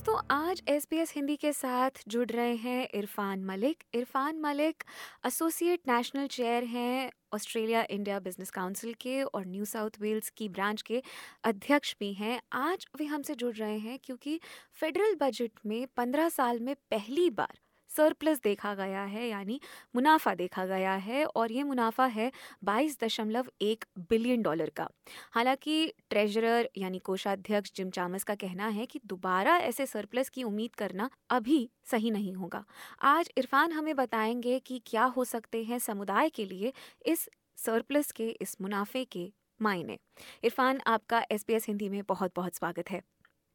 दोस्तों, आज S B S Hindi के साथ जुड़ रहे हैं Irfan Malik. Irfan Malik associate national chair हैं ऑस्ट्रेलिया इंडिया बिज़नेस काउंसिल के और न्यू साउथ वेल्स की ब्रांच के अध्यक्ष भी हैं। आज वे हमसे जुड़ रहे हैं क्योंकि फेडरल बजट में पंद्रह साल में पहली बार सरप्लस देखा गया है, यानी मुनाफा देखा गया है और ये मुनाफा है बाईस दशमलव एक बिलियन डॉलर का। हालाँकि ट्रेजरर यानी कोषाध्यक्ष जिम चामस का कहना है कि दोबारा ऐसे सरप्लस की उम्मीद करना अभी सही नहीं होगा। आज इरफान हमें बताएँगे कि क्या हो सकते हैं समुदाय के लिए इस सरप्लस के, इस मुनाफे के मायने। इरफान, आपका एसपीएस हिंदी में बहुत बहुत स्वागत है।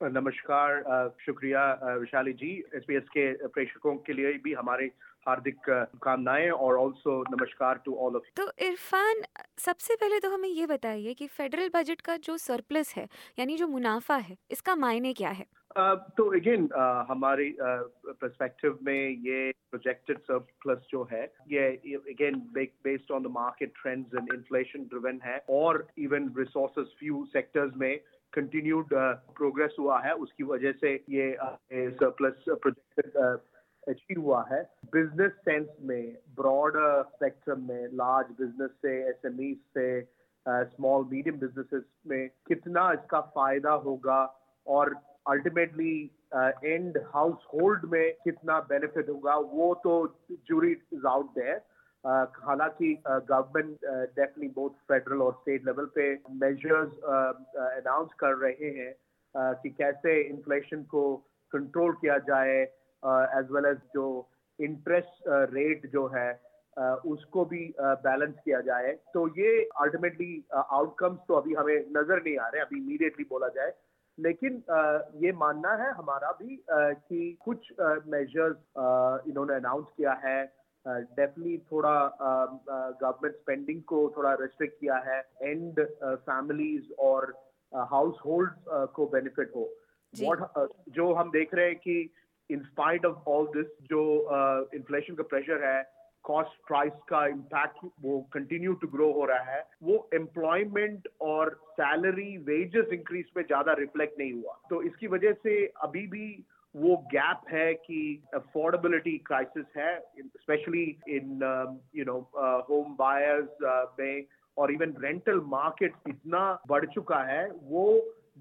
नमस्कार शुक्रिया विशाली जी एसपीएस के प्रेक्षकों के लिए भी हमारे हार्दिक शुभकामनाएँ और ऑल्सो नमस्कार टू ऑल ऑफ़ तो इरफान, सबसे पहले तो हमें ये बताइए कि फेडरल बजट का जो सरप्लस है, यानी जो मुनाफा है, इसका मायने क्या है? तो अगेन uh, हमारे पर्सपेक्टिव uh, में ये प्रोजेक्टेड सरप्लस जो है ये again based on the market trends and inflation driven है और इवन रिसोर्सेज फ्यू सेक्टर्स में कंटिन्यूड प्रोग्रेस uh, हुआ है। उसकी वजह से ये सरप्लस प्रोजेक्टेड अचीव हुआ है। बिज़नेस सेंस में ब्रॉड स्पेक्ट्रम में लार्ज बिज़नेस से e से स्मॉल मीडियम बिजनेसेस में कितना इसका फ़ायदा होगा और अल्टीमेटली एंड हाउस होल्ड में कितना बेनिफिट होगा वो तो जूरी इज़ आउट देयर हालाँकि गवर्नमेंट डेफिनेटली बोथ फेडरल और स्टेट लेवल पे मेजर्स अनाउंस कर रहे हैं uh, कि कैसे इन्फ्लेशन को कंट्रोल किया जाए एज वेल एज जो इंटरेस्ट रेट uh, जो है uh, उसको भी बैलेंस किया जाए। तो ये अल्टीमेटली आउटकम्स तो अभी हमें नज़र नहीं आ रहे अभी इमीडिएटली बोला जाए। लेकिन ये मानना है हमारा भी कि कुछ मेजर्स इन्होंने अनाउंस किया है। डेफिनेटली थोड़ा गवर्नमेंट स्पेंडिंग को थोड़ा रेस्ट्रिक्ट किया है। एंड फैमिलीज़ और हाउस होल्ड को बेनिफिट हो। What, जो हम देख रहे हैं कि in spite of all this जो इन्फ्लेशन का प्रेशर है कॉस्ट प्राइस का इम्पैक्ट वो कंटिन्यू टू ग्रो हो रहा है वो एम्प्लॉयमेंट और सैलरी वेजेस इंक्रीज में ज़्यादा रिफ्लेक्ट नहीं हुआ तो इसकी वजह से अभी भी वो गैप है कि अफोर्डेबिलिटी क्राइसिस है specially in you know home buyers में और इवन रेंटल मार्केट इतना बढ़ चुका है वो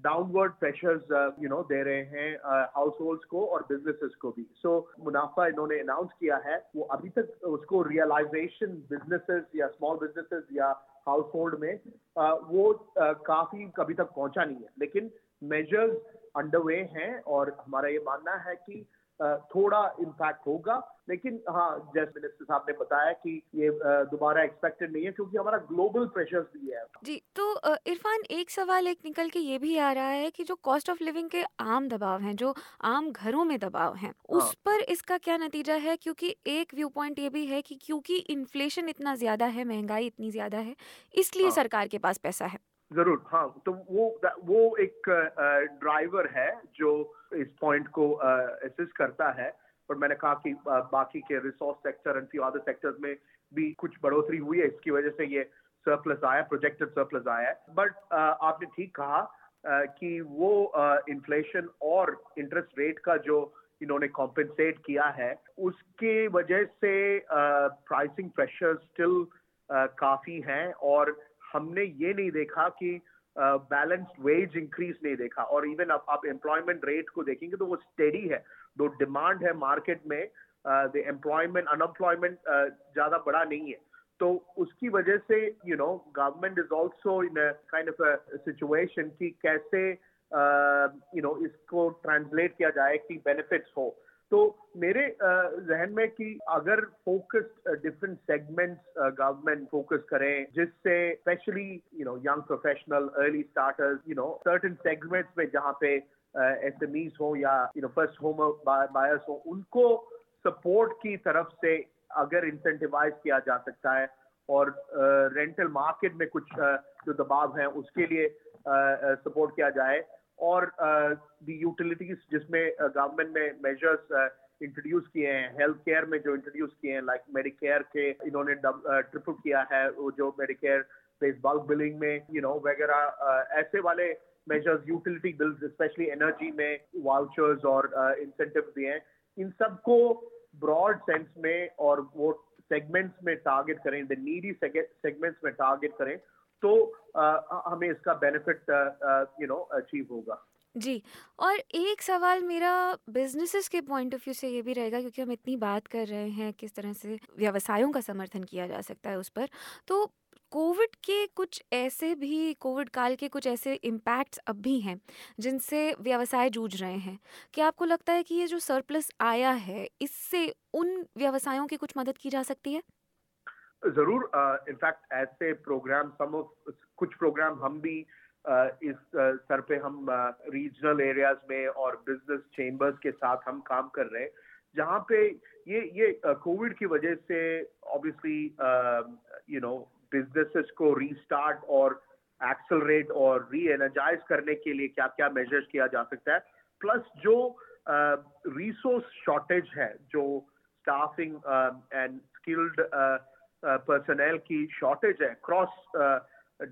डाउनवर्ड प्रेशर्स यू नो दे रहे हैं हाउस uh, होल्ड को और बिजनेसेस को भी। सो so, मुनाफा इन्होंने अनाउंस किया है वो अभी तक उसको रियलाइजेशन बिजनेसेस या स्मॉल बिजनेसेस या हाउस होल्ड में आ, वो आ, काफ़ी कभी तक पहुँचा नहीं है। लेकिन मेजर्स अंडरवे हैं और हमारा ये मानना है कि थोड़ा इम्पैक्ट होगा लेकिन हाँ जैसे मिनिस्टर साहब ने बताया कि ये दोबारा एक्सपेक्टेड नहीं है क्योंकि हमारा ग्लोबल प्रेशर्स भी है जी तो इरफान एक सवाल एक निकल के ये भी आ रहा है कि जो कॉस्ट ऑफ़ लिविंग के आम दबाव हैं जो आम घरों में दबाव हैं हाँ. उस पर इसका क्या नतीजा है क्योंकि एक व्यू पॉइंट ये भी है कि क्योंकि इन्फ्लेशन इतना ज़्यादा है महँगाई इतनी ज़्यादा है इसलिए हाँ. सरकार के पास पैसा है ज़रूर हाँ तो वो वो एक ड्राइवर है जो इस पॉइंट को असिस्ट करता है। और मैंने कहा कि बाकी के resource sector and few other sectors में भी कुछ बढ़ोतरी हुई है, इसकी वजह से ये सरप्लस आया प्रोजेक्टेड सरप्लस आया है। बट आपने ठीक कहा कि वो इन्फ्लेशन और इंटरेस्ट रेट का जो इन्होंने कॉम्पेंसेट किया है, उसके वजह से प्राइसिंग प्रेशर स्टिल काफ़ी हैं। और हमने ये नहीं देखा कि बैलेंस्ड वेज इंक्रीज नहीं देखा। और इवन अब आप एम्प्लॉयमेंट रेट को देखेंगे तो वो स्टेडी है। जो डिमांड है मार्केट में एम्प्लॉयमेंट अनएम्प्लॉयमेंट ज़्यादा बड़ा नहीं है। तो उसकी वजह से you know government is also in kind of situation कि कैसे you uh, know you know, इसको ट्रांसलेट किया जाए कि बेनिफिट्स हो। तो मेरे जहन में कि अगर focus different segments government focus करें जिससे specially you know young professional early starters you know certain segments में जहाँ पे एस एम हो या you know first home buyers हो उनको सपोर्ट की तरफ़ से अगर इंसेंटिवाइज किया जा सकता है और रेंटल uh, मार्केट में कुछ uh, जो दबाव है उसके लिए सपोर्ट uh, किया जाए और दी यूटिलिटीज जिसमें गवर्नमेंट ने मेजर्स इंट्रोड्यूस किए हैं हेल्थ केयर में जो इंट्रोड्यूस किए हैं लाइक मेडिकेयर के इन्होंने ट्रिपल किया है, वो जो मेडिकेयर बेस बल्क बिलिंग में यू नो वगैरह ऐसे वाले measures utility bills specially energy में वाउचर्स और इंसेंटिव दिए हैं। इन सबको ब्रॉड सेंस में और वो सेगमेंट्स में टारगेट करें द नीडी सेगमेंट्स में टारगेट करें। तो हमें इसका बेनिफिट यू नो अचीव होगा। जी, और एक सवाल मेरा बिजनेसेस के पॉइंट ऑफ़ व्यू से ये भी रहेगा, क्योंकि हम इतनी बात कर रहे हैं किस तरह से व्यवसायों का समर्थन किया जा सकता है उस पर तो कोविड के कुछ ऐसे भी, कोविड काल के कुछ ऐसे इम्पैक्ट्स अब भी हैं, जिनसे व्यवसाय जूझ रहे हैं। क्या आपको लगता है कि ये जो सरप्लस आया है, इससे उन व्यवसायों की कुछ मदद की जा सकती है? ज़रूर इनफैक्ट ऐसे प्रोग्राम सम ऑफ़ कुछ प्रोग्राम हम भी uh, इस uh, पे हम रीजनल uh, एरियाज़ में और बिज़नेस चेंबर्स के साथ हम काम कर रहे हैं जहाँ पे ये ये कोविड uh, की वजह से ऑब्वियसली यू नो बिजनेसेस को रीस्टार्ट और एक्सलरेट और री एनर्जाइज करने के लिए क्या क्या मेजर्स किया जा सकता है प्लस जो रिसोर्स uh, शॉर्टेज है जो स्टाफिंग एंड स्किल्ड पर्सनल की शॉर्टेज है क्रॉस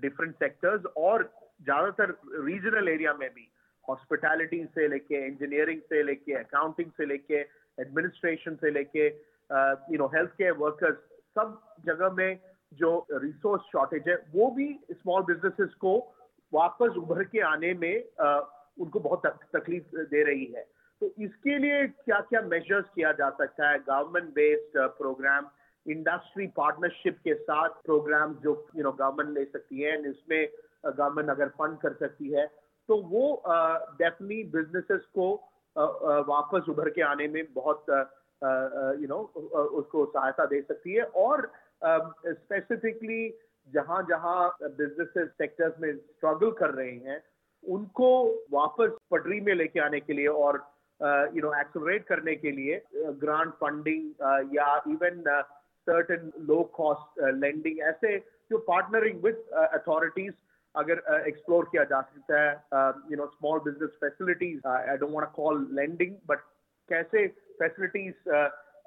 डिफरेंट सेक्टर्स और ज़्यादातर रीजनल एरिया में भी। हॉस्पिटैलिटी से लेके इंजीनियरिंग से लेके अकाउंटिंग से लेके एडमिनिस्ट्रेशन से लेके you know health care workers सब जगह में जो रिसोर्स शॉर्टेज है वो भी स्मॉल बिजनेसेस को वापस उभर के आने में आ, उनको बहुत तकलीफ़ दे रही है। तो इसके लिए क्या क्या मेजर्स किया जा सकता है? Government based program industry partnership के साथ प्रोग्राम जो यू नो गवर्नमेंट ले सकती है इसमें गवर्नमेंट अगर फंड कर सकती है तो वो डेफिनेटली uh, बिजनेसेस को uh, वापस उभर के आने में बहुत यू नो उसको सहायता दे सकती है और स्पेसिफिकली जहाँ जहाँ बिज़नेस सेक्टर्स में स्ट्रगल कर रहे हैं उनको वापस पटरी में लेके आने के लिए और यू नो एक्सलरेट करने के लिए ग्रांट uh, फंडिंग uh, या even certain low cost lending ऐसे जो पार्टनरिंग विद अथॉरिटीज अगर एक्सप्लोर uh, किया जा सकता है you know small business facilities I don't want call lending but कैसे फैसिलिटीज़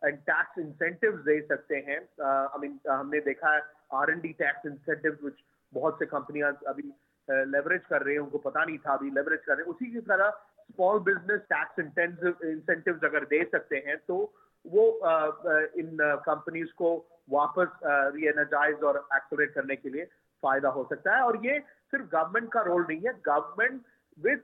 एंड टैक्स इंसेंटिव दे सकते हैं? आई मीन हमने देखा है R and D tax incentive कुछ बहुत से कंपनियाँ अभी लेवरेज कर रहे हैं उनको पता नहीं था अभी लेवरेज कर रहे हैं। उसी की तरह स्मॉल बिज़नेस टैक्स इंसेंटिव अगर दे सकते हैं तो वो इन कंपनीज़ को वापस री एनर्जाइज और एक्सोरेट करने के लिए फ़ायदा हो सकता है। और ये सिर्फ़ गवर्नमेंट का रोल नहीं है। Government with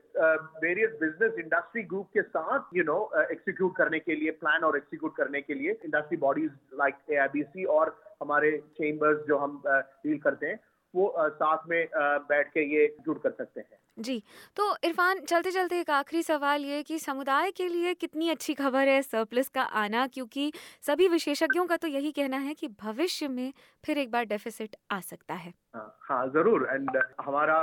various business industry group के साथ यू नो एक्सिक्यूट करने के लिए प्लान और एक्सिक्यूट करने के लिए इंडस्ट्री बॉडीज लाइक एआईबीसी और हमारे चेंबर्स जो हम डील uh, करते हैं वो साथ में बैठ के ये जुड़ कर सकते हैं। जी तो इरफान चलते चलते एक आखिरी सवाल ये कि समुदाय के लिए कितनी अच्छी खबर है सरप्लस का आना? क्योंकि सभी विशेषज्ञों का तो यही कहना है कि भविष्य में फिर एक बार डेफिसिट आ सकता है। हाँ, हाँ ज़रूर। एंड हमारा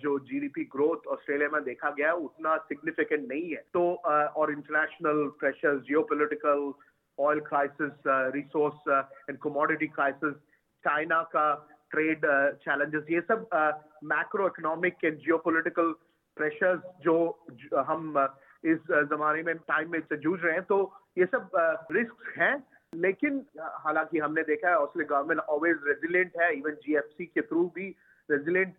जो जीडीपी ग्रोथ ऑस्ट्रेलिया में देखा गया है उतना सिग्निफिकेंट नहीं है। तो और international pressure geopolitical oil crisis resource and commodity crisis China का ट्रेड चैलेंजेस uh, ये सब macro economic and geopolitical pressures जो हम uh, इस uh, जमाने में टाइम में से जूझ रहे हैं तो ये सब रिस्क हैं। लेकिन हालाँकि हमने देखा है ऑस्ट्रेलिया गवर्नमेंट ऑलवेज रेजिलेंट है इवन जीएफसी के थ्रू भी रेजिलेंट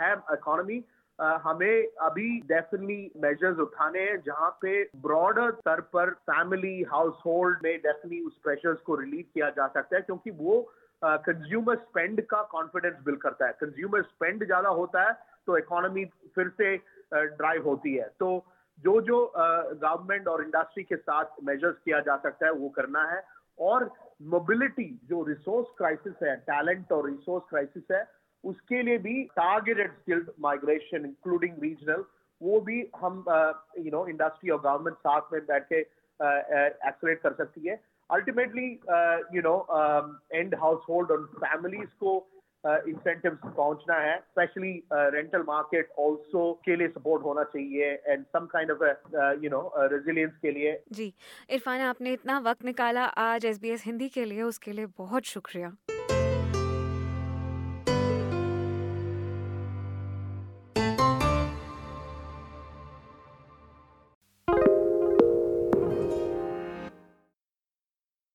है इकोनॉमी हमें अभी डेफिनेटली मेजर्स उठाने हैं जहाँ पे ब्रॉडर स्तर पर फैमिली हाउस होल्ड में डेफिनेटली उस प्रेशर्स को रिलीव किया जा सकता है क्योंकि वो कंज्यूमर स्पेंड का कॉन्फिडेंस बिल्ड करता है। कंज्यूमर स्पेंड ज़्यादा होता है तो इकोनॉमी फिर से ड्राइव होती है। तो जो जो गवर्नमेंट और इंडस्ट्री के साथ मेजर्स किया जा सकता है, वो करना है। और मोबिलिटी जो रिसोर्स क्राइसिस है टैलेंट और रिसोर्स क्राइसिस है, उसके लिए भी targeted skilled migration including regional वो भी हम यू नो इंडस्ट्री और गवर्नमेंट साथ में बैठ के एक्सलेट कर सकती है। Uh, you know, um, end household और families को इंसेंटिव पहुँचना है स्पेशली रेंटल मार्केट ऑल्सो के लिए सपोर्ट होना चाहिए and some kind of you know resilience के लिए जी इरफान आपने इतना वक्त निकाला आज एसबीएस हिंदी के लिए उसके लिए बहुत शुक्रिया